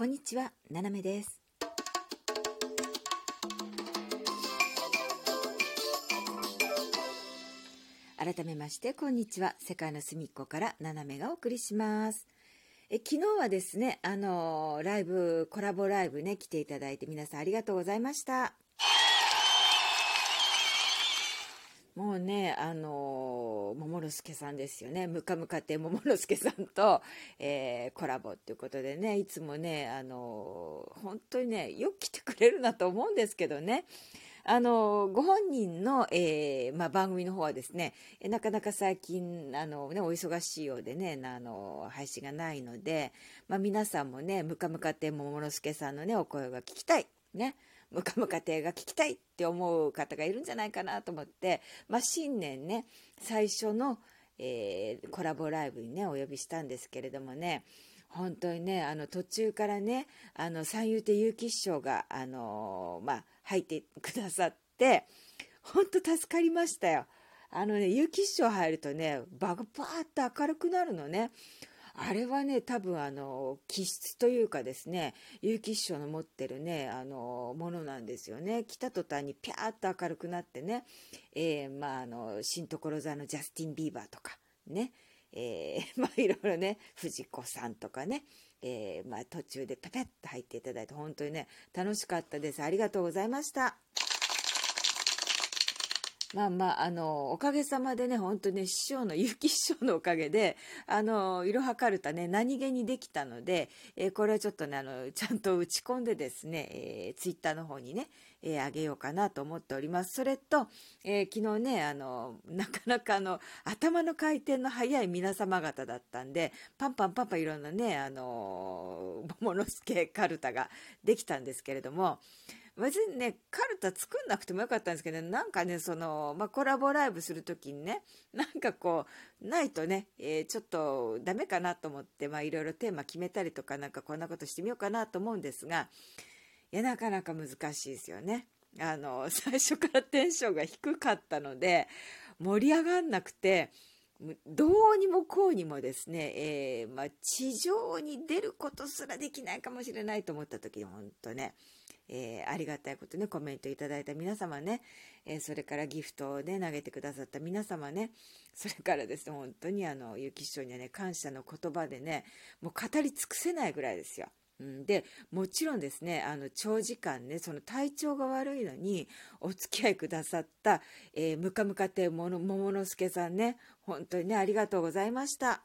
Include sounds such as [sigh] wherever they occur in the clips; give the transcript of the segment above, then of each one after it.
こんにちは、ななめです。改めまして、こんにちは。世界の隅っこからななめがお送りします。え昨日はですね、あのライブ、コラボライブね、来ていただいて皆さんありがとうございました。もうね、あの桃之助さんですよね。ムカムカ亭桃之助さんと、えーコラボっていうことでね、いつもね、あの本当にね、よく来てくれるなと思うんですけどね。あのご本人の、えーまあ、番組の方はですね、なかなか最近あの、ね、お忙しいようでねあの配信がないので、まあ、皆さんもねムカムカ亭桃之助さんのねお声が聞きたいねムカムカ亭が聞きたいって思う方がいるんじゃないかなと思って、まあ、新年ね最初の、えーコラボライブにねお呼びしたんですけれどもね本当にねあの途中からねあの三遊亭結城師匠があのまあ入ってくださって本当助かりましたよ。あのね結城師匠入るとね場がパーッと明るくなるのね。あれはね多分あの気質というかですね結城師匠の持ってるねあのものなんですよね。来た途端にピャーッと明るくなってね、えーまああの新所沢のジャスティン・ビーバーとかねえー [laughs] まあいろいろね藤子さんとかね、えーまあ、途中でペペッと入っていただいて本当にね楽しかったです。ありがとうございました。まあまあ、あの、おかげさまでね、本当ね、師匠の、結城師匠のおかげで、あの、いろはかるたね、何気にできたので、えーこれをちょっとね、あの、ちゃんと打ち込んでですね、えーツイッターの方にね、えーあげようかなと思っております。それと、えー昨日ね、あの、なかなかあの、頭の回転の速い皆様方だったんで、パンパンパンパンいろんなね、あの、桃之助カルタができたんですけれども、別にねカルタ作んなくてもよかったんですけどなんかねその、まあ、コラボライブする時にねなんかこうないとね、えーちょっとダメかなと思ってまあいろいろテーマ決めたりとかなんかこんなことしてみようかなと思うんですがいやなかなか難しいですよね。あの最初からテンションが低かったので盛り上がんなくてどうにもこうにもですね、えーまあ、地上に出ることすらできないかもしれないと思った時に本当ね、えーありがたいことねコメントいただいた皆様ね、えーそれからギフトをね投げてくださった皆様ねそれからですね本当にあのゆき師匠にはね感謝の言葉でねもう語り尽くせないぐらいですよ。うんでもちろんですねあの長時間ねその体調が悪いのにお付き合いくださった、えー、ムカムカ亭もの桃之助さんね本当にねありがとうございました。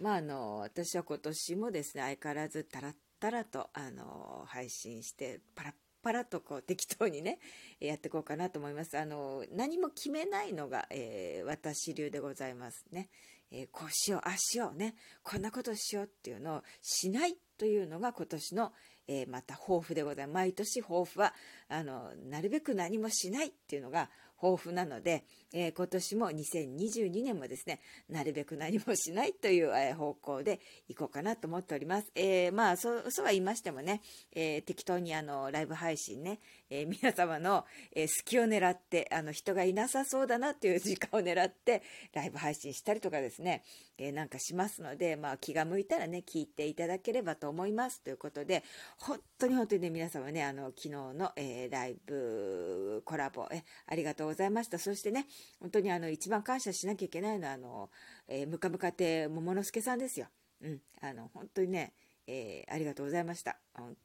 まああの私は今年もですね相変わらずタラッタラとあの配信してパラッパラッとこう適当にねやっていこうかなと思います。あの何も決めないのが、えー私流でございますね、えーこうしようああしようね。こんなことしようっていうのをしないというのが今年の、えーまた抱負でございます。毎年抱負はあのなるべく何もしないっていうのが抱負なので、えー今年も2022年もですねなるべく何もしないという、えー方向でいこうかなと思っております。えーまあそうそうは言いましてもね、えー適当にあのライブ配信ね、えー皆様の、えー隙を狙ってあの人がいなさそうだなという時間を狙ってライブ配信したりとかですね、えーなんかしますので、まあ、気が向いたらね聞いていただければと思いますということで本当に本当にね皆様ねあの昨日の、えーライブコラボえありがとうございまございましたそしてね本当にあの一番感謝しなきゃいけないのはあの、えー、ムカムカ亭桃之助さんですよ。うん、あの本当にねえーありがとうございました。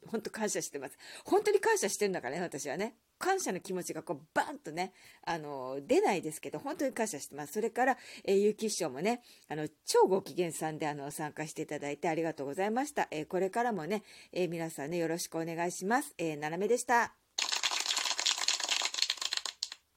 本当感謝してます。本当に感謝してるんだからね、私はね。感謝の気持ちがこうバンとね、あの、出ないですけど、本当に感謝してます。それから、えー、ゆうき師もね、あの、超ご機嫌さんであの、参加していただいてありがとうございました。えーこれからもね、えー皆さんね、よろしくお願いします。えー、ななめでした。